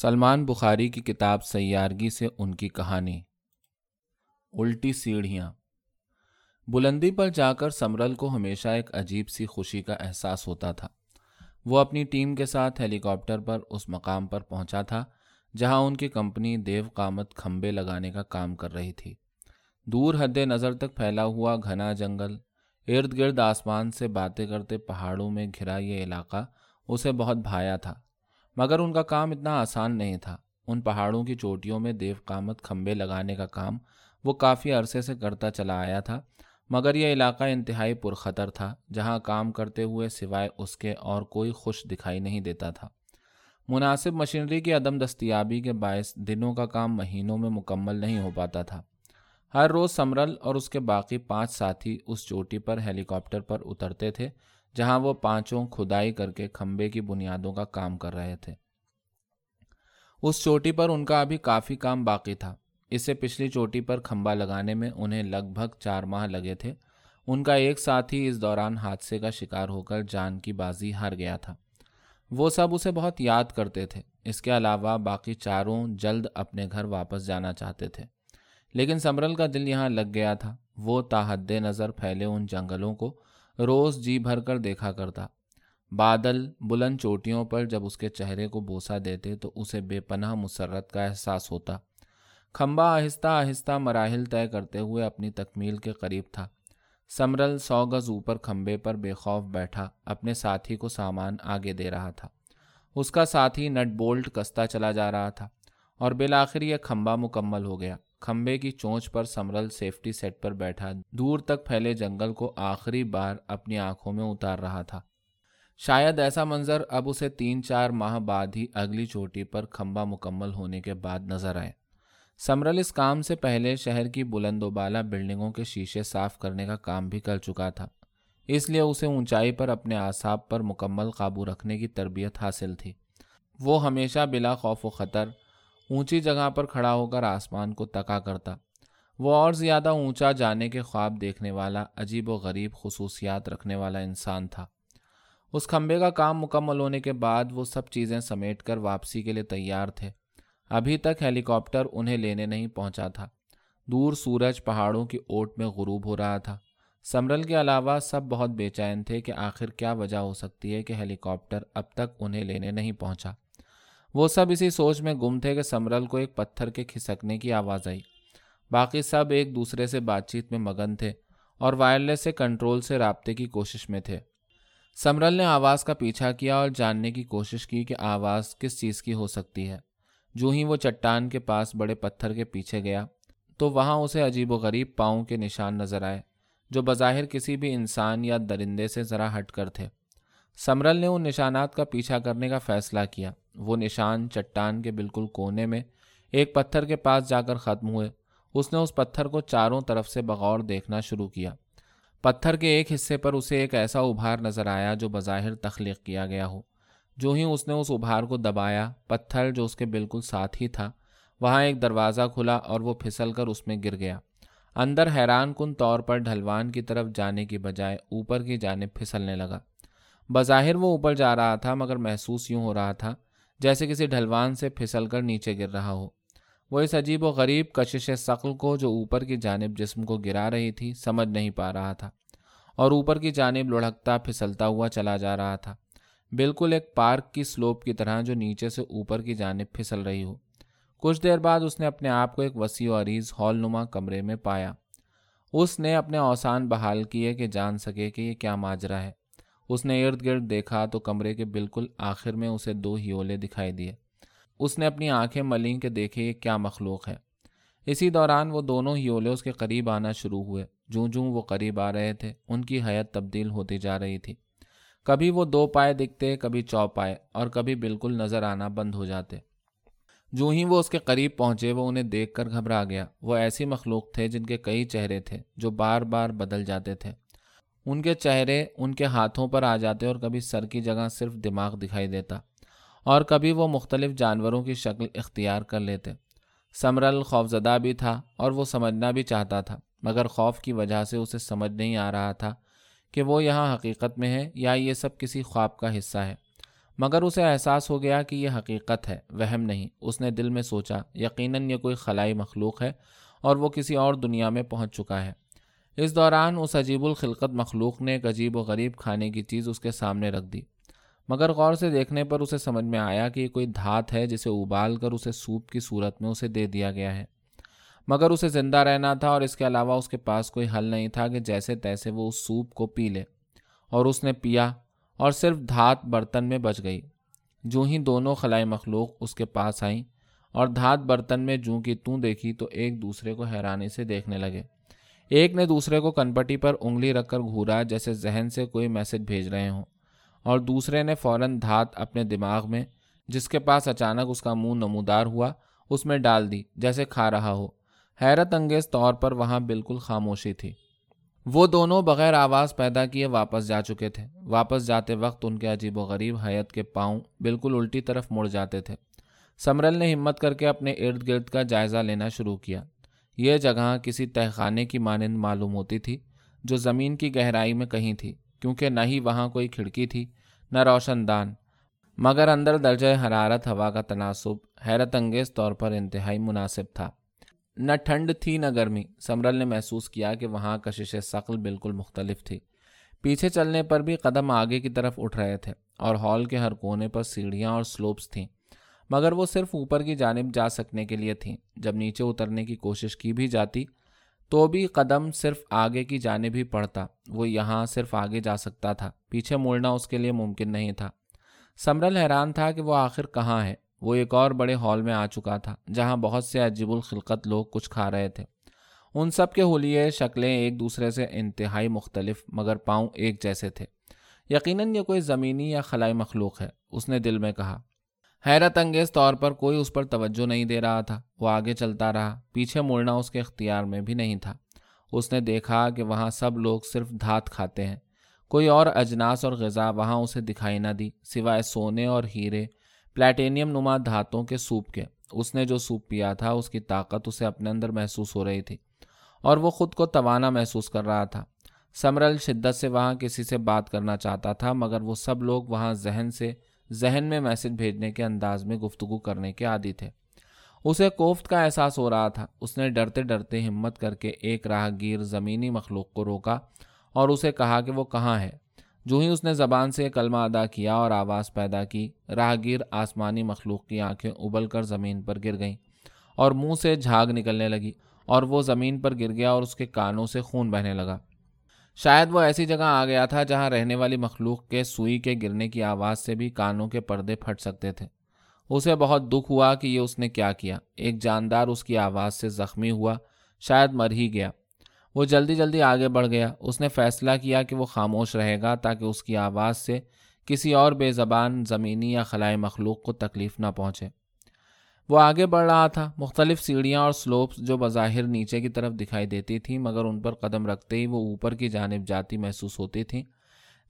سلمان بخاری کی کتاب سیارگی سے ان کی کہانی۔ الٹی سیڑھیاں۔ بلندی پر جا کر سمرل کو ہمیشہ ایک عجیب سی خوشی کا احساس ہوتا تھا۔ وہ اپنی ٹیم کے ساتھ ہیلی کاپٹر پر اس مقام پر پہنچا تھا، جہاں ان کی کمپنی دیو قامت کھمبے لگانے کا کام کر رہی تھی۔ دور حد نظر تک پھیلا ہوا گھنا جنگل، ارد گرد آسمان سے باتیں کرتے پہاڑوں میں گھرا یہ علاقہ، اسے بہت بھایا تھا۔ مگر ان کا کام اتنا آسان نہیں تھا۔ ان پہاڑوں کی چوٹیوں میں دیو قامت کھمبے لگانے کا کام وہ کافی عرصے سے کرتا چلا آیا تھا، مگر یہ علاقہ انتہائی پرخطر تھا، جہاں کام کرتے ہوئے سوائے اس کے اور کوئی خوش دکھائی نہیں دیتا تھا۔ مناسب مشینری کی عدم دستیابی کے باعث دنوں کا کام مہینوں میں مکمل نہیں ہو پاتا تھا۔ ہر روز سمرل اور اس کے باقی پانچ ساتھی اس چوٹی پر ہیلی کاپٹر پر اترتے تھے جہاں وہ پانچوں کھدائی کر کے کھمبے کی بنیادوں کا کام کر رہے تھے۔ اس چوٹی پر ان کا ابھی کافی کام باقی تھا۔ اس سے پچھلی چوٹی پر کھمبا لگانے میں انہیں لگ بھگ چار ماہ لگے تھے۔ ان کا ایک ساتھی اس دوران حادثے کا شکار ہو کر جان کی بازی ہار گیا تھا۔ وہ سب اسے بہت یاد کرتے تھے۔ اس کے علاوہ باقی چاروں جلد اپنے گھر واپس جانا چاہتے تھے۔ لیکن سمرل کا دل یہاں لگ گیا تھا۔ وہ تاحد نظر پھیلے ان جنگلوں کو۔ روز جی بھر کر دیکھا کرتا۔ بادل بلند چوٹیوں پر جب اس کے چہرے کو بوسا دیتے تو اسے بے پناہ مسرت کا احساس ہوتا۔ کھمبا آہستہ آہستہ مراحل طے کرتے ہوئے اپنی تکمیل کے قریب تھا۔ سمرل سو گز اوپر کھمبے پر بے خوف بیٹھا، اپنے ساتھی کو سامان آگے دے رہا تھا۔ اس کا ساتھی نٹ بولٹ کستا چلا جا رہا تھا اور بالآخر یہ کھمبا مکمل ہو گیا۔ کھمبے کی چونچ پر سمرل سیفٹی سیٹ پر بیٹھا، دور تک پھیلے جنگل کو آخری بار اپنی آنکھوں میں اتار رہا تھا۔ شاید ایسا منظر اب اسے تین چار ماہ بعد ہی اگلی چوٹی پر کھمبا مکمل ہونے کے بعد نظر آئے۔ سمرل اس کام سے پہلے شہر کی بلند و بالا بلڈنگوں کے شیشے صاف کرنے کا کام بھی کر چکا تھا۔ اس لیے اسے اونچائی پر اپنے اعصاب پر مکمل قابو رکھنے کی تربیت حاصل تھی۔ وہ ہمیشہ بلا خوف و خطر اونچی جگہ پر کھڑا ہو کر آسمان کو تکا کرتا۔ وہ اور زیادہ اونچا جانے کے خواب دیکھنے والا، عجیب و غریب خصوصیات رکھنے والا انسان تھا۔ اس کھمبے کا کام مکمل ہونے کے بعد وہ سب چیزیں سمیٹ کر واپسی کے لیے تیار تھے۔ ابھی تک ہیلی کاپٹر انہیں لینے نہیں پہنچا تھا۔ دور سورج پہاڑوں کی اوٹ میں غروب ہو رہا تھا۔ سمرل کے علاوہ سب بہت بے چین تھے کہ آخر کیا وجہ ہو سکتی ہے کہ ہیلی کاپٹر اب تک انہیں لینے نہیں پہنچا۔ وہ سب اسی سوچ میں گم تھے کہ سمرل کو ایک پتھر کے کھسکنے کی آواز آئی۔ باقی سب ایک دوسرے سے بات چیت میں مگن تھے اور وائرلیس سے کنٹرول سے رابطے کی کوشش میں تھے۔ سمرل نے آواز کا پیچھا کیا اور جاننے کی کوشش کی کہ آواز کس چیز کی ہو سکتی ہے۔ جو ہی وہ چٹان کے پاس بڑے پتھر کے پیچھے گیا تو وہاں اسے عجیب و غریب پاؤں کے نشان نظر آئے جو بظاہر کسی بھی انسان یا درندے سے ذرا ہٹ کر تھے۔ سمرل نے ان نشانات کا پیچھا کرنے کا فیصلہ کیا۔ وہ نشان چٹان کے بالکل کونے میں ایک پتھر کے پاس جا کر ختم ہوئے۔ اس نے اس پتھر کو چاروں طرف سے بغور دیکھنا شروع کیا۔ پتھر کے ایک حصے پر اسے ایک ایسا ابھار نظر آیا جو بظاہر تخلیق کیا گیا ہو۔ جو ہی اس نے اس ابھار کو دبایا، پتھر جو اس کے بالکل ساتھ ہی تھا، وہاں ایک دروازہ کھلا اور وہ پھسل کر اس میں گر گیا۔ اندر حیران کن طور پر ڈھلوان کی طرف جانے کی بجائے اوپر کی جانب پھسلنے لگا۔ بظاہر وہ اوپر جا رہا تھا مگر محسوس یوں ہو رہا تھا جیسے کسی ڈھلوان سے پھسل کر نیچے گر رہا ہو۔ وہ اس عجیب و غریب کشش ثقل کو جو اوپر کی جانب جسم کو گرا رہی تھی سمجھ نہیں پا رہا تھا اور اوپر کی جانب لڑھکتا پھسلتا ہوا چلا جا رہا تھا۔ بالکل ایک پارک کی سلوپ کی طرح جو نیچے سے اوپر کی جانب پھسل رہی ہو۔ کچھ دیر بعد اس نے اپنے آپ کو ایک وسیع و عریض ہال نما کمرے میں پایا۔ اس نے اپنے اوسان بحال کیے کہ جان سکے کہ یہ کیا ماجرا ہے۔ اس نے ارد گرد دیکھا تو کمرے کے بالکل آخر میں اسے دو ہیولے دکھائی دیے۔ اس نے اپنی آنکھیں ملیں کہ دیکھے یہ کیا مخلوق ہے۔ اسی دوران وہ دونوں ہیولے اس کے قریب آنا شروع ہوئے۔ جوں جوں وہ قریب آ رہے تھے، ان کی حیت تبدیل ہوتی جا رہی تھی۔ کبھی وہ دو پائے دکھتے، کبھی چو پائے، اور کبھی بالکل نظر آنا بند ہو جاتے۔ جو ہی وہ اس کے قریب پہنچے، وہ انہیں دیکھ کر گھبرا گیا۔ وہ ایسی مخلوق تھے جن کے کئی چہرے تھے جو بار بار بدل جاتے تھے۔ ان کے چہرے ان کے ہاتھوں پر آ جاتے اور کبھی سر کی جگہ صرف دماغ دکھائی دیتا اور کبھی وہ مختلف جانوروں کی شکل اختیار کر لیتے۔ سمرل خوفزدہ بھی تھا اور وہ سمجھنا بھی چاہتا تھا، مگر خوف کی وجہ سے اسے سمجھ نہیں آ رہا تھا کہ وہ یہاں حقیقت میں ہے یا یہ سب کسی خواب کا حصہ ہے۔ مگر اسے احساس ہو گیا کہ یہ حقیقت ہے، وہم نہیں۔ اس نے دل میں سوچا، یقیناً یہ کوئی خلائی مخلوق ہے اور وہ کسی اور دنیا میں پہنچ چکا ہے۔ اس دوران اس عجیب الخلقت مخلوق نے ایک عجیب و غریب کھانے کی چیز اس کے سامنے رکھ دی۔ مگر غور سے دیکھنے پر اسے سمجھ میں آیا کہ یہ کوئی دھات ہے جسے ابال کر اسے سوپ کی صورت میں اسے دے دیا گیا ہے۔ مگر اسے زندہ رہنا تھا اور اس کے علاوہ اس کے پاس کوئی حل نہیں تھا کہ جیسے تیسے وہ اس سوپ کو پی لے۔ اور اس نے پیا اور صرف دھات برتن میں بچ گئی۔ جو ہی دونوں خلائی مخلوق اس کے پاس آئیں اور دھات برتن میں جوں کی توں دیکھی تو ایک دوسرے کو حیرانی سے دیکھنے لگے۔ ایک نے دوسرے کو کنپٹی پر انگلی رکھ کر گھورا جیسے ذہن سے کوئی میسج بھیج رہے ہوں، اور دوسرے نے فوراً دھات اپنے دماغ میں، جس کے پاس اچانک اس کا منہ نمودار ہوا، اس میں ڈال دی، جیسے کھا رہا ہو۔ حیرت انگیز طور پر وہاں بالکل خاموشی تھی۔ وہ دونوں بغیر آواز پیدا کیے واپس جا چکے تھے۔ واپس جاتے وقت ان کے عجیب و غریب حیت کے پاؤں بالکل الٹی طرف مڑ جاتے تھے۔ سمرل نے ہمت کر کے اپنے ارد گرد کا جائزہ لینا شروع کیا۔ یہ جگہ کسی تہخانے کی مانند معلوم ہوتی تھی جو زمین کی گہرائی میں کہیں تھی، کیونکہ نہ ہی وہاں کوئی کھڑکی تھی، نہ روشن دان۔ مگر اندر درجہ حرارت ہوا کا تناسب حیرت انگیز طور پر انتہائی مناسب تھا۔ نہ ٹھنڈ تھی، نہ گرمی۔ سمرل نے محسوس کیا کہ وہاں کشش ثقل بالکل مختلف تھی۔ پیچھے چلنے پر بھی قدم آگے کی طرف اٹھ رہے تھے اور ہال کے ہر کونے پر سیڑھیاں اور سلوپس تھیں۔ مگر وہ صرف اوپر کی جانب جا سکنے کے لیے تھیں۔ جب نیچے اترنے کی کوشش کی بھی جاتی، تو بھی قدم صرف آگے کی جانب ہی پڑتا۔ وہ یہاں صرف آگے جا سکتا تھا۔ پیچھے مڑنا اس کے لیے ممکن نہیں تھا۔ سمرل حیران تھا کہ وہ آخر کہاں ہے۔ وہ ایک اور بڑے ہال میں آ چکا تھا، جہاں بہت سے عجیب الخلقت لوگ کچھ کھا رہے تھے۔ ان سب کے ہولیے شکلیں ایک دوسرے سے انتہائی مختلف، مگر پاؤں ایک جیسے تھے۔ یقیناً یہ کوئی زمینی یا خلائی مخلوق ہے، اس نے دل میں کہا۔ حیرت انگیز طور پر کوئی اس پر توجہ نہیں دے رہا تھا۔ وہ آگے چلتا رہا۔ پیچھے مڑنا اس کے اختیار میں بھی نہیں تھا۔ اس نے دیکھا کہ وہاں سب لوگ صرف دھات کھاتے ہیں۔ کوئی اور اجناس اور غذا وہاں اسے دکھائی نہ دی، سوائے سونے اور ہیرے، پلیٹینیم نما دھاتوں کے سوپ کے۔ اس نے جو سوپ پیا تھا، اس کی طاقت اسے اپنے اندر محسوس ہو رہی تھی۔ اور وہ خود کو توانا محسوس کر رہا تھا۔ سمرل شدت سے وہاں کسی سے بات کرنا چاہتا تھا، مگر وہ سب لوگ وہاں ذہن سے ذہن میں میسج بھیجنے کے انداز میں گفتگو کرنے کے عادی تھے۔ اسے کوفت کا احساس ہو رہا تھا۔ اس نے ڈرتے ڈرتے ہمت کر کے ایک راہ گیر زمینی مخلوق کو روکا اور اسے کہا کہ وہ کہاں ہے۔ جو ہی اس نے زبان سے کلمہ ادا کیا اور آواز پیدا کی، راہگیر آسمانی مخلوق کی آنکھیں ابل کر زمین پر گر گئیں اور منہ سے جھاگ نکلنے لگی اور وہ زمین پر گر گیا اور اس کے کانوں سے خون بہنے لگا۔ شاید وہ ایسی جگہ آ گیا تھا جہاں رہنے والی مخلوق کے سوئی کے گرنے کی آواز سے بھی کانوں کے پردے پھٹ سکتے تھے۔ اسے بہت دکھ ہوا کہ یہ اس نے کیا کیا۔ ایک جاندار اس کی آواز سے زخمی ہوا، شاید مر ہی گیا۔ وہ جلدی جلدی آگے بڑھ گیا۔ اس نے فیصلہ کیا کہ وہ خاموش رہے گا تاکہ اس کی آواز سے کسی اور بے زبان، زمینی یا خلائی مخلوق کو تکلیف نہ پہنچے۔ وہ آگے بڑھ رہا تھا۔ مختلف سیڑھیاں اور سلوپس جو بظاہر نیچے کی طرف دکھائی دیتی تھیں، مگر ان پر قدم رکھتے ہی وہ اوپر کی جانب جاتی محسوس ہوتی تھیں۔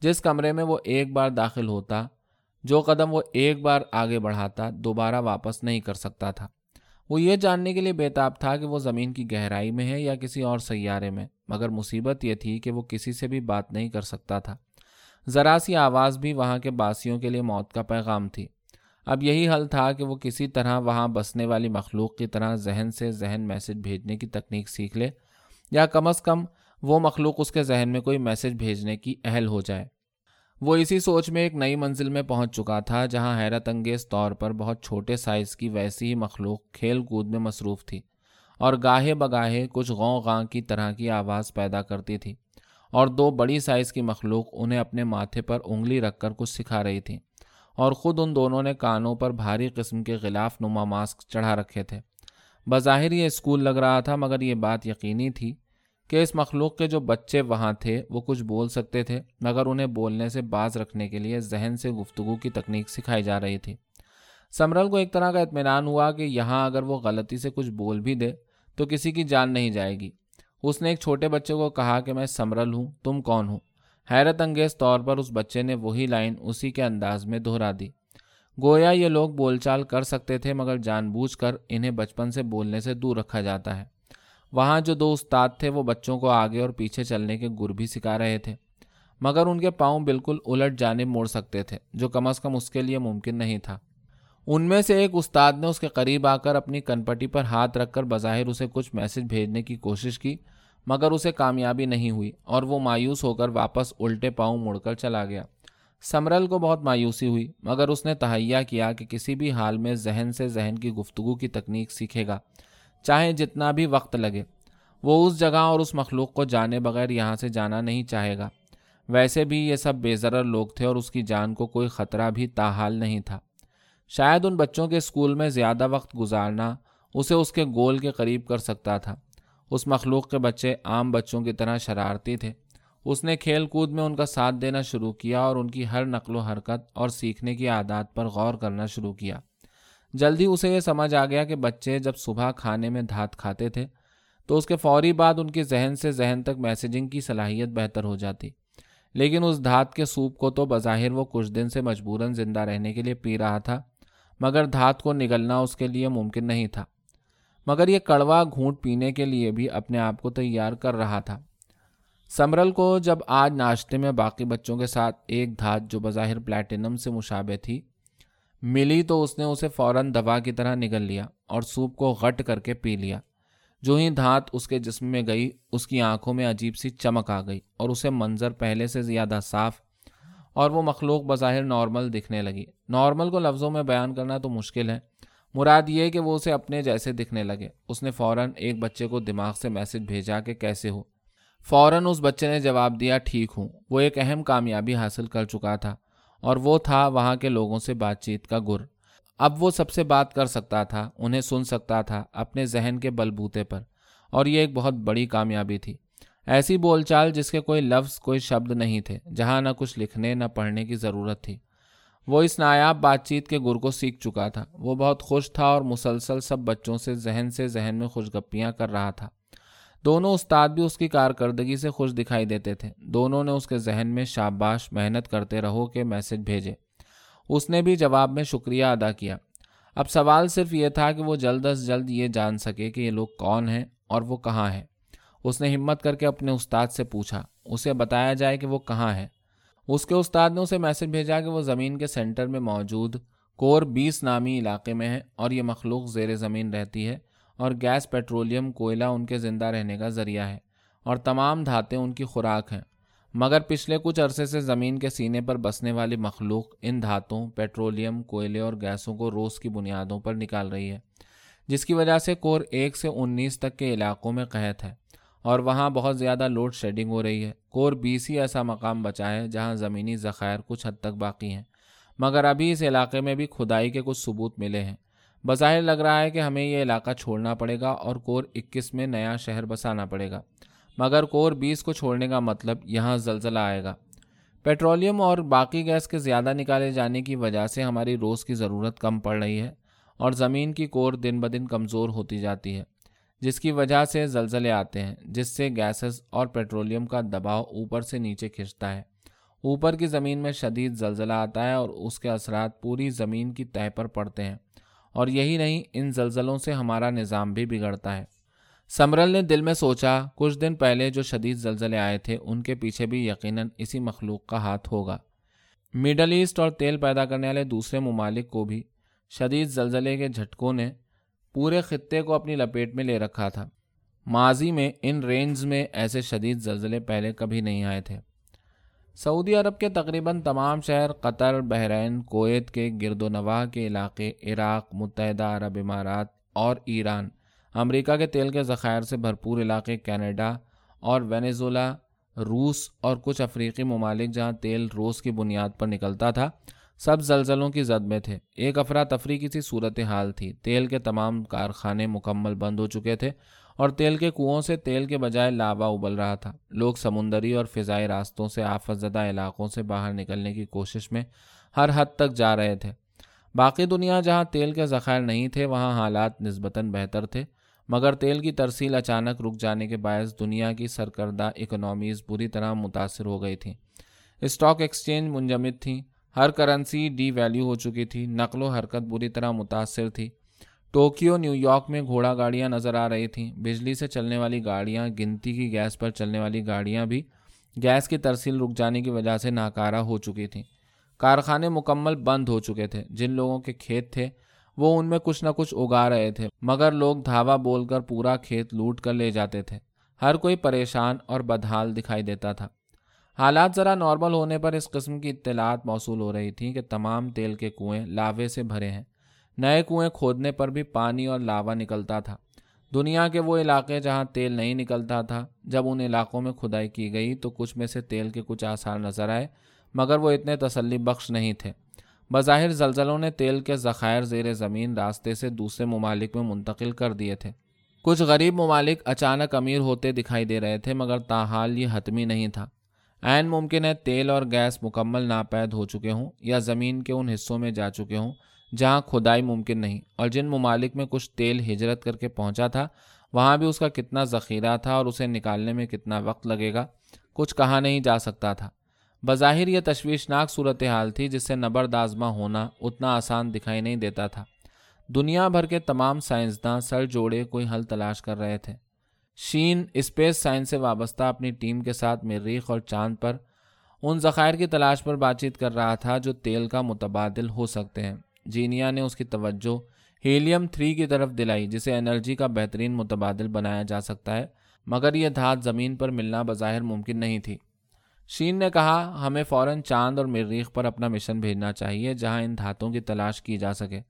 جس کمرے میں وہ ایک بار داخل ہوتا، جو قدم وہ ایک بار آگے بڑھاتا، دوبارہ واپس نہیں کر سکتا تھا۔ وہ یہ جاننے کے لیے بےتاب تھا کہ وہ زمین کی گہرائی میں ہے یا کسی اور سیارے میں، مگر مصیبت یہ تھی کہ وہ کسی سے بھی بات نہیں کر سکتا تھا۔ ذرا سی آواز بھی وہاں کے باسیوں کے لیے موت کا پیغام تھی۔ اب یہی حل تھا کہ وہ کسی طرح وہاں بسنے والی مخلوق کی طرح ذہن سے ذہن میسج بھیجنے کی تکنیک سیکھ لے، یا کم از کم وہ مخلوق اس کے ذہن میں کوئی میسج بھیجنے کی اہل ہو جائے۔ وہ اسی سوچ میں ایک نئی منزل میں پہنچ چکا تھا جہاں حیرت انگیز طور پر بہت چھوٹے سائز کی ویسی ہی مخلوق کھیل کود میں مصروف تھی اور گاہے بگاہے کچھ غوں غاں کی طرح کی آواز پیدا کرتی تھی اور دو بڑی سائز کی مخلوق انہیں اپنے ماتھے پر انگلی رکھ کر کچھ سکھا رہی تھیں۔ اور خود ان دونوں نے کانوں پر بھاری قسم کے غلاف نما ماسک چڑھا رکھے تھے۔ بظاہر یہ اسکول لگ رہا تھا، مگر یہ بات یقینی تھی کہ اس مخلوق کے جو بچے وہاں تھے، وہ کچھ بول سکتے تھے، مگر انہیں بولنے سے باز رکھنے کے لیے ذہن سے گفتگو کی تکنیک سکھائی جا رہی تھی۔ سمرل کو ایک طرح کا اطمینان ہوا کہ یہاں اگر وہ غلطی سے کچھ بول بھی دے، تو کسی کی جان نہیں جائے گی۔ اس نے ایک چھوٹے بچے کو کہا کہ میں سمرل ہوں، تم کون ہوں حیرت انگیز طور پر اس بچے نے وہی لائن اسی کے انداز میں دہرا دی۔ گویا یہ لوگ بول چال کر سکتے تھے، مگر جان بوجھ کر انہیں بچپن سے بولنے سے دور رکھا جاتا ہے۔ وہاں جو دو استاد تھے، وہ بچوں کو آگے اور پیچھے چلنے کے گر بھی سکھا رہے تھے، مگر ان کے پاؤں بالکل الٹ جانب موڑ سکتے تھے، جو کم از کم اس کے لیے ممکن نہیں تھا۔ ان میں سے ایک استاد نے اس کے قریب آ کر اپنی کنپٹی پر ہاتھ رکھ کر بظاہر اسے کچھ میسج بھیجنے کی کوشش کی۔ مگر اسے کامیابی نہیں ہوئی اور وہ مایوس ہو کر واپس الٹے پاؤں مڑ کر چلا گیا۔ سمرل کو بہت مایوسی ہوئی، مگر اس نے تہیا کیا کہ کسی بھی حال میں ذہن سے ذہن کی گفتگو کی تکنیک سیکھے گا، چاہے جتنا بھی وقت لگے۔ وہ اس جگہ اور اس مخلوق کو جانے بغیر یہاں سے جانا نہیں چاہے گا۔ ویسے بھی یہ سب بے ضرر لوگ تھے اور اس کی جان کو کوئی خطرہ بھی تاحال نہیں تھا۔ شاید ان بچوں کے اسکول میں زیادہ وقت گزارنا اسے اس کے گول کے قریب کر سکتا تھا۔ اس مخلوق کے بچے عام بچوں کی طرح شرارتی تھے۔ اس نے کھیل کود میں ان کا ساتھ دینا شروع کیا اور ان کی ہر نقل و حرکت اور سیکھنے کی عادات پر غور کرنا شروع کیا۔ جلدی اسے یہ سمجھ آ گیا کہ بچے جب صبح کھانے میں دھات کھاتے تھے، تو اس کے فوری بعد ان کی ذہن سے ذہن تک میسیجنگ کی صلاحیت بہتر ہو جاتی۔ لیکن اس دھات کے سوپ کو تو بظاہر وہ کچھ دن سے مجبوراً زندہ رہنے کے لیے پی رہا تھا، مگر دھات کو نگلنا اس کے لیے ممکن نہیں تھا۔ مگر یہ کڑوا گھونٹ پینے کے لیے بھی اپنے آپ کو تیار کر رہا تھا۔ سمرل کو جب آج ناشتے میں باقی بچوں کے ساتھ ایک دھات جو بظاہر پلیٹینم سے مشابہ تھی، ملی تو اس نے اسے فوراً دوا کی طرح نگل لیا اور سوپ کو غٹ کر کے پی لیا۔ جو ہی دھات اس کے جسم میں گئی، اس کی آنکھوں میں عجیب سی چمک آ گئی اور اسے منظر پہلے سے زیادہ صاف اور وہ مخلوق بظاہر نارمل دکھنے لگی۔ نارمل کو لفظوں میں بیان کرنا تو مشکل ہے مراد یہ کہ وہ اسے اپنے جیسے دکھنے لگے۔ اس نے فوراً ایک بچے کو دماغ سے میسج بھیجا کہ کیسے ہو۔ فوراً اس بچے نے جواب دیا، ٹھیک ہوں۔ وہ ایک اہم کامیابی حاصل کر چکا تھا اور وہ تھا وہاں کے لوگوں سے بات چیت کا گر۔ اب وہ سب سے بات کر سکتا تھا، انہیں سن سکتا تھا اپنے ذہن کے بل بوتے پر۔ اور یہ ایک بہت بڑی کامیابی تھی۔ ایسی بول چال جس کے کوئی لفظ، کوئی شبد نہیں تھے، جہاں نہ کچھ لکھنے، نہ پڑھنے کی ضرورت تھی۔ وہ اس نایاب بات چیت کے گر کو سیکھ چکا تھا۔ وہ بہت خوش تھا اور مسلسل سب بچوں سے ذہن سے ذہن میں خوش گپیاں کر رہا تھا۔ دونوں استاد بھی اس کی کارکردگی سے خوش دکھائی دیتے تھے۔ دونوں نے اس کے ذہن میں شاباش محنت کرتے رہو کہ میسج بھیجے۔ اس نے بھی جواب میں شکریہ ادا کیا۔ اب سوال صرف یہ تھا کہ وہ جلد از جلد یہ جان سکے کہ یہ لوگ کون ہیں اور وہ کہاں ہیں۔ اس نے ہمت کر کے اپنے استاد سے پوچھا۔ اسے بتایا جائے کہ وہ کہاں ہے اس کے استاد نے اسے میسج بھیجا کہ وہ زمین کے سینٹر میں موجود کور بیس نامی علاقے میں ہے اور یہ مخلوق زیر زمین رہتی ہے اور گیس پیٹرولیم کوئلہ ان کے زندہ رہنے کا ذریعہ ہے اور تمام دھاتیں ان کی خوراک ہیں۔ مگر پچھلے کچھ عرصے سے زمین کے سینے پر بسنے والی مخلوق ان دھاتوں، پیٹرولیم، کوئلے اور گیسوں کو روز کی بنیادوں پر نکال رہی ہے، جس کی وجہ سے کور ایک سے انیس تک کے علاقوں میں قحط ہے۔ اور وہاں بہت زیادہ لوڈ شیڈنگ ہو رہی ہے۔ کور بیس ہی ایسا مقام بچا ہے جہاں زمینی ذخائر کچھ حد تک باقی ہیں۔ مگر ابھی اس علاقے میں بھی کھدائی کے کچھ ثبوت ملے ہیں۔ بظاہر لگ رہا ہے کہ ہمیں یہ علاقہ چھوڑنا پڑے گا اور کور اکیس میں نیا شہر بسانا پڑے گا۔ مگر کور بیس کو چھوڑنے کا مطلب یہاں زلزلہ آئے گا۔ پیٹرولیم اور باقی گیس کے زیادہ نکالے جانے کی وجہ سے ہماری روز کی ضرورت کم پڑ رہی ہے اور زمین کی کور دن بدن کمزور ہوتی جاتی ہے۔ جس کی وجہ سے زلزلے آتے ہیں، جس سے گیسز اور پیٹرولیم کا دباؤ اوپر سے نیچے کھنچتا ہے۔ اوپر کی زمین میں شدید زلزلہ آتا ہے اور اس کے اثرات پوری زمین کی تہ پر پڑتے ہیں۔ اور یہی نہیں، ان زلزلوں سے ہمارا نظام بھی بگڑتا ہے۔ سمرل نے دل میں سوچا، کچھ دن پہلے جو شدید زلزلے آئے تھے، ان کے پیچھے بھی یقیناً اسی مخلوق کا ہاتھ ہوگا۔ مڈل ایسٹ اور تیل پیدا کرنے والے دوسرے ممالک کو بھی شدید زلزلے کے جھٹکوں نے پورے خطے کو اپنی لپیٹ میں لے رکھا تھا۔ ماضی میں ان رینز میں ایسے شدید زلزلے پہلے کبھی نہیں آئے تھے۔ سعودی عرب کے تقریباً تمام شہر قطر، بحرین، کویت کے گرد و نواح کے علاقے، عراق، متحدہ عرب امارات اور ایران، امریکہ کے تیل کے ذخائر سے بھرپور علاقے کینیڈا اور وینیزولا روس اور کچھ افریقی ممالک جہاں تیل روس کی بنیاد پر نکلتا تھا۔ سب زلزلوں کی زد میں تھے۔ ایک افراتفری کی سی صورت حال تھی۔ تیل کے تمام کارخانے مکمل بند ہو چکے تھے اور تیل کے کنوؤں سے تیل کے بجائے لاوا ابل رہا تھا۔ لوگ سمندری اور فضائی راستوں سے آفت زدہ علاقوں سے باہر نکلنے کی کوشش میں ہر حد تک جا رہے تھے۔ باقی دنیا جہاں تیل کے ذخائر نہیں تھے، وہاں حالات نسبتاً بہتر تھے۔ مگر تیل کی ترسیل اچانک رک جانے کے باعث دنیا کی سرکردہ اکنامیز بری طرح متاثر ہو گئی تھیں۔ اسٹاک ایکسچینج منجمد تھیں۔ ہر کرنسی ڈی ویلیو ہو چکی تھی، نقل و حرکت بری طرح متاثر تھی۔ ٹوکیو، نیو یارک میں گھوڑا گاڑیاں نظر آ رہی تھیں۔ بجلی سے چلنے والی گاڑیاں، گنتی کی گیس پر چلنے والی گاڑیاں بھی گیس کی ترسیل رک جانے کی وجہ سے ناکارہ ہو چکی تھی کارخانے مکمل بند ہو چکے تھے۔ جن لوگوں کے کھیت تھے، وہ ان میں کچھ نہ کچھ اگا رہے تھے۔ مگر لوگ دھاوا بول کر پورا کھیت لوٹ کر لے جاتے تھے۔ ہر کوئی پریشان اور بدحال دکھائی دیتا تھا۔ حالات ذرا نارمل ہونے پر اس قسم کی اطلاعات موصول ہو رہی تھیں کہ تمام تیل کے کنویں لاوے سے بھرے ہیں۔ نئے کنویں کھودنے پر بھی پانی اور لاوا نکلتا تھا۔ دنیا کے وہ علاقے جہاں تیل نہیں نکلتا تھا، جب ان علاقوں میں کھدائی کی گئی تو کچھ میں سے تیل کے کچھ آثار نظر آئے، مگر وہ اتنے تسلی بخش نہیں تھے۔ بظاہر زلزلوں نے تیل کے ذخائر زیر زمین راستے سے دوسرے ممالک میں منتقل کر دیے تھے۔ کچھ غریب ممالک اچانک امیر ہوتے دکھائی دے رہے تھے، مگر تاحال یہ حتمی نہیں تھا۔ عین ممکن ہے تیل اور گیس مکمل ناپید ہو چکے ہوں یا زمین کے ان حصوں میں جا چکے ہوں جہاں کھدائی ممکن نہیں۔ اور جن ممالک میں کچھ تیل ہجرت کر کے پہنچا تھا، وہاں بھی اس کا کتنا ذخیرہ تھا اور اسے نکالنے میں کتنا وقت لگے گا، کچھ کہا نہیں جا سکتا تھا۔ بظاہر یہ تشویشناک صورتحال تھی جس سے نبردازمہ ہونا اتنا آسان دکھائی نہیں دیتا تھا۔ دنیا بھر کے تمام سائنسداں سر جوڑے کوئی حل تلاش کر رہے تھے۔ شین اسپیس سائنس سے وابستہ اپنی ٹیم کے ساتھ مریخ اور چاند پر ان ذخائر کی تلاش پر بات چیت کر رہا تھا جو تیل کا متبادل ہو سکتے ہیں۔ جینیا نے اس کی توجہ ہیلیم تھری کی طرف دلائی، جسے انرجی کا بہترین متبادل بنایا جا سکتا ہے، مگر یہ دھات زمین پر ملنا بظاہر ممکن نہیں تھی۔ شین نے کہا، ہمیں فوراً چاند اور مریخ پر اپنا مشن بھیجنا چاہیے جہاں ان دھاتوں کی تلاش کی جا سکے،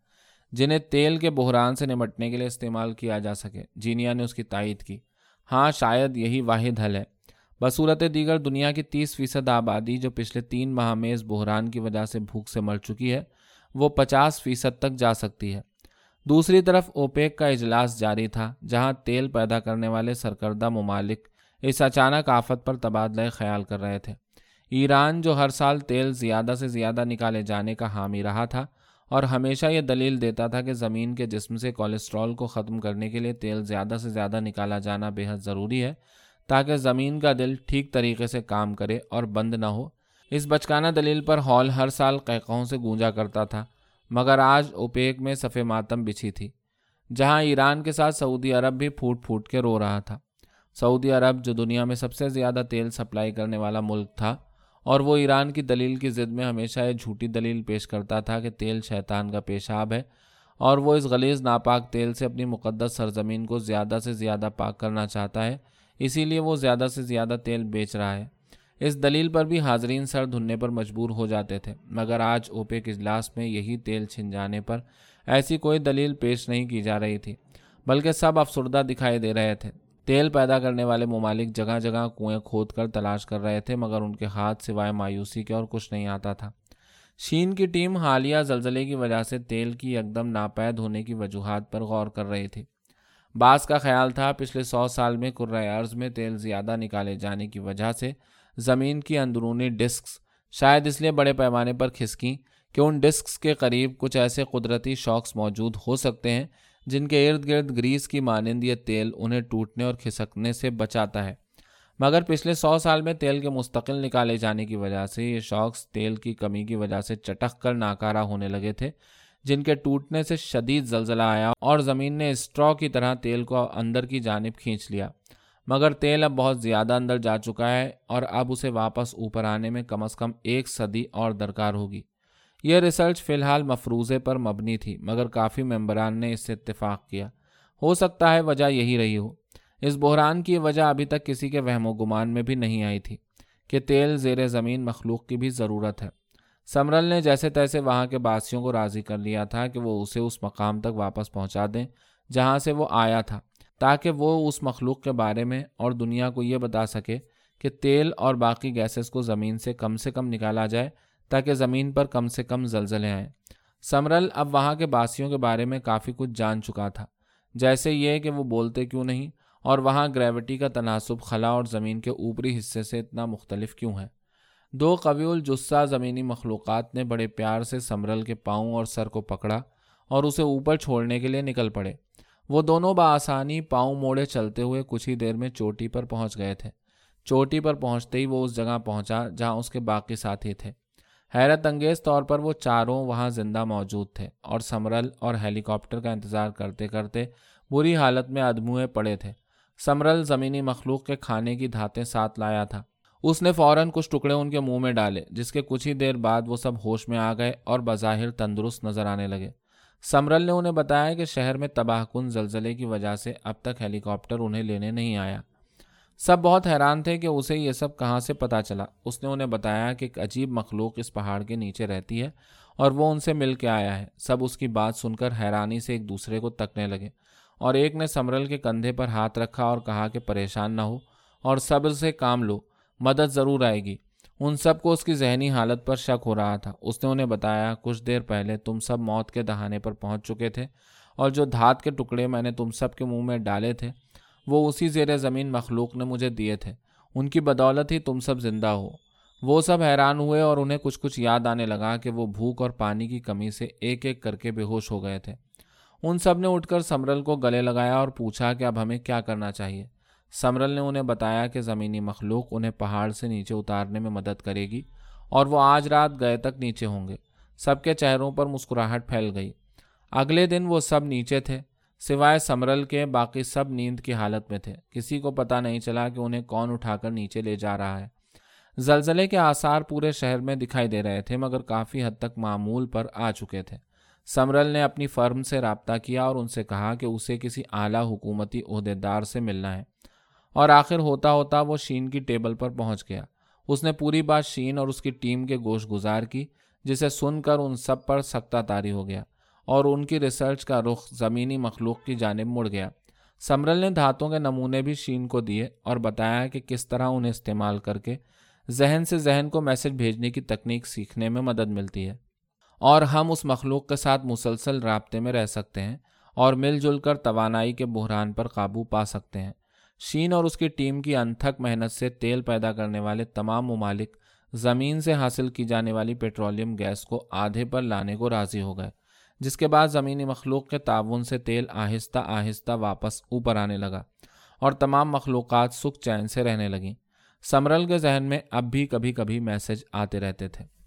جنہیں تیل کے بحران سے نمٹنے کے لیے استعمال کیا جا سکے۔ جینیا نے اس کی تائید کی۔ ہاں شاید یہی واحد حل ہے۔ بصورت دیگر دنیا کی تیس فیصد آبادی جو پچھلے تین ماہ میں اس بحران کی وجہ سے بھوک سے مر چکی ہے، وہ پچاس فیصد تک جا سکتی ہے۔ دوسری طرف اوپیک کا اجلاس جاری تھا، جہاں تیل پیدا کرنے والے سرکردہ ممالک اس اچانک آفت پر تبادلہ خیال کر رہے تھے۔ ایران جو ہر سال تیل زیادہ سے زیادہ نکالے جانے کا حامی رہا تھا اور ہمیشہ یہ دلیل دیتا تھا کہ زمین کے جسم سے کولیسٹرول کو ختم کرنے کے لیے تیل زیادہ سے زیادہ نکالا جانا بے حد ضروری ہے تاکہ زمین کا دل ٹھیک طریقے سے کام کرے اور بند نہ ہو۔ اس بچکانہ دلیل پر ہال ہر سال قیقوں سے گونجا کرتا تھا، مگر آج اوپیک میں صفے ماتم بچھی تھی، جہاں ایران کے ساتھ سعودی عرب بھی پھوٹ پھوٹ کے رو رہا تھا۔ سعودی عرب، جو دنیا میں سب سے زیادہ تیل سپلائی کرنے والا ملک تھا اور وہ ایران کی دلیل کی ضد میں ہمیشہ یہ جھوٹی دلیل پیش کرتا تھا کہ تیل شیطان کا پیشاب ہے اور وہ اس غلیظ ناپاک تیل سے اپنی مقدس سرزمین کو زیادہ سے زیادہ پاک کرنا چاہتا ہے، اسی لیے وہ زیادہ سے زیادہ تیل بیچ رہا ہے۔ اس دلیل پر بھی حاضرین سر دھننے پر مجبور ہو جاتے تھے، مگر آج اوپیک اجلاس میں یہی تیل چھن جانے پر ایسی کوئی دلیل پیش نہیں کی جا رہی تھی، بلکہ سب افسردہ دکھائی دے رہے تھے۔ تیل پیدا کرنے والے ممالک جگہ جگہ کنویں کھود کر تلاش کر رہے تھے، مگر ان کے ہاتھ سوائے مایوسی کے اور کچھ نہیں آتا تھا۔ شین کی ٹیم حالیہ زلزلے کی وجہ سے تیل کی یکدم ناپید ہونے کی وجوہات پر غور کر رہی تھی۔ بعض کا خیال تھا، پچھلے سو سال میں ارض میں تیل زیادہ نکالے جانے کی وجہ سے زمین کی اندرونی ڈسکس شاید اس لیے بڑے پیمانے پر کھسکیں کہ ان ڈسکس کے قریب کچھ ایسے قدرتی شوقس موجود ہو سکتے ہیں جن کے ارد گرد گریس کی مانند یہ تیل انہیں ٹوٹنے اور کھسکنے سے بچاتا ہے۔ مگر پچھلے سو سال میں تیل کے مستقل نکالے جانے کی وجہ سے یہ شوقس تیل کی کمی کی وجہ سے چٹک کر ناکارہ ہونے لگے تھے، جن کے ٹوٹنے سے شدید زلزلہ آیا اور زمین نے اسٹرا کی طرح تیل کو اندر کی جانب کھینچ لیا۔ مگر تیل اب بہت زیادہ اندر جا چکا ہے اور اب اسے واپس اوپر آنے میں کم از کم ایک صدی اور درکار ہوگی۔ یہ ریسرچ فی الحال مفروضے پر مبنی تھی، مگر کافی ممبران نے اس سے اتفاق کیا۔ ہو سکتا ہے وجہ یہی رہی ہو۔ اس بحران کی وجہ ابھی تک کسی کے وہم و گمان میں بھی نہیں آئی تھی کہ تیل زیر زمین مخلوق کی بھی ضرورت ہے۔ سمرل نے جیسے تیسے وہاں کے باسیوں کو راضی کر لیا تھا کہ وہ اسے اس مقام تک واپس پہنچا دیں جہاں سے وہ آیا تھا، تاکہ وہ اس مخلوق کے بارے میں اور دنیا کو یہ بتا سکے کہ تیل اور باقی گیسز کو زمین سے کم سے کم نکالا جائے تاکہ زمین پر کم سے کم زلزلے آئیں۔ سمرل اب وہاں کے باسیوں کے بارے میں کافی کچھ جان چکا تھا۔ جیسے یہ کہ وہ بولتے کیوں نہیں اور وہاں گریوٹی کا تناسب خلا اور زمین کے اوپری حصے سے اتنا مختلف کیوں ہے؟ دو قوی جسہ زمینی مخلوقات نے بڑے پیار سے سمرل کے پاؤں اور سر کو پکڑا اور اسے اوپر چھوڑنے کے لیے نکل پڑے۔ وہ دونوں بآسانی پاؤں موڑے چلتے ہوئے کچھ ہی دیر میں چوٹی پر پہنچ گئے تھے۔ چوٹی پر پہنچتے ہی وہ اس جگہ پہنچا جہاں اس کے باقی ساتھی تھے۔ حیرت انگیز طور پر وہ چاروں وہاں زندہ موجود تھے اور سمرل اور ہیلی کاپٹر کا انتظار کرتے کرتے بری حالت میں ادموئے پڑے تھے۔ سمرل زمینی مخلوق کے کھانے کی دھاتیں ساتھ لایا تھا۔ اس نے فوراً کچھ ٹکڑے ان کے منہ میں ڈالے، جس کے کچھ ہی دیر بعد وہ سب ہوش میں آ گئے اور بظاہر تندرست نظر آنے لگے۔ سمرل نے انہیں بتایا کہ شہر میں تباہ کن زلزلے کی وجہ سے اب تک ہیلی کاپٹر انہیں لینے نہیں آیا۔ سب بہت حیران تھے کہ اسے یہ سب کہاں سے پتا چلا۔ اس نے انہیں بتایا کہ ایک عجیب مخلوق اس پہاڑ کے نیچے رہتی ہے اور وہ ان سے مل کے آیا ہے۔ سب اس کی بات سن کر حیرانی سے ایک دوسرے کو تکنے لگے اور ایک نے سمرل کے کندھے پر ہاتھ رکھا اور کہا کہ پریشان نہ ہو اور صبر سے کام لو، مدد ضرور آئے گی۔ ان سب کو اس کی ذہنی حالت پر شک ہو رہا تھا۔ اس نے انہیں بتایا، کچھ دیر پہلے تم سب موت کے دہانے پر پہنچ چکے تھے اور جو دھات کے ٹکڑے میں نے تم سب کے منہ میں ڈالے تھے وہ اسی زیر زمین مخلوق نے مجھے دیے تھے۔ ان کی بدولت ہی تم سب زندہ ہو۔ وہ سب حیران ہوئے اور انہیں کچھ کچھ یاد آنے لگا کہ وہ بھوک اور پانی کی کمی سے ایک ایک کر کے بے ہوش ہو گئے تھے۔ ان سب نے اٹھ کر سمرل کو گلے لگایا اور پوچھا کہ اب ہمیں کیا کرنا چاہیے۔ سمرل نے انہیں بتایا کہ زمینی مخلوق انہیں پہاڑ سے نیچے اتارنے میں مدد کرے گی اور وہ آج رات گئے تک نیچے ہوں گے۔ سب کے چہروں پر مسکراہٹ پھیل گئی۔ اگلے دن وہ سب نیچے تھے۔ سوائے سمرل کے، باقی سب نیند کی حالت میں تھے۔ کسی کو پتا نہیں چلا کہ انہیں کون اٹھا کر نیچے لے جا رہا ہے۔ زلزلے کے آثار پورے شہر میں دکھائی دے رہے تھے، مگر کافی حد تک معمول پر آ چکے تھے۔ سمرل نے اپنی فرم سے رابطہ کیا اور ان سے کہا کہ اسے کسی اعلیٰ حکومتی عہدیدار سے ملنا ہے۔ اور آخر ہوتا ہوتا وہ شین کی ٹیبل پر پہنچ گیا۔ اس نے پوری بات شین اور اس کی ٹیم کے گوشت گزار کی، جسے سن کر ان سب پر سختہ تاری ہو گیا۔ اور ان کی ریسرچ کا رخ زمینی مخلوق کی جانب مڑ گیا۔ سمرل نے دھاتوں کے نمونے بھی شین کو دیے اور بتایا کہ کس طرح انہیں استعمال کر کے ذہن سے ذہن کو میسج بھیجنے کی تکنیک سیکھنے میں مدد ملتی ہے۔ اور ہم اس مخلوق کے ساتھ مسلسل رابطے میں رہ سکتے ہیں اور مل جل کر توانائی کے بحران پر قابو پا سکتے ہیں۔ شین اور اس کی ٹیم کی انتھک محنت سے تیل پیدا کرنے والے تمام ممالک زمین سے حاصل کی جانے والی پیٹرولیم گیس کو آدھے پر لانے کو راضی ہو گئے۔ جس کے بعد زمینی مخلوق کے تعاون سے تیل آہستہ آہستہ واپس اوپر آنے لگا اور تمام مخلوقات سکھ چین سے رہنے لگیں۔ سمرل کے ذہن میں اب بھی کبھی کبھی میسج آتے رہتے تھے۔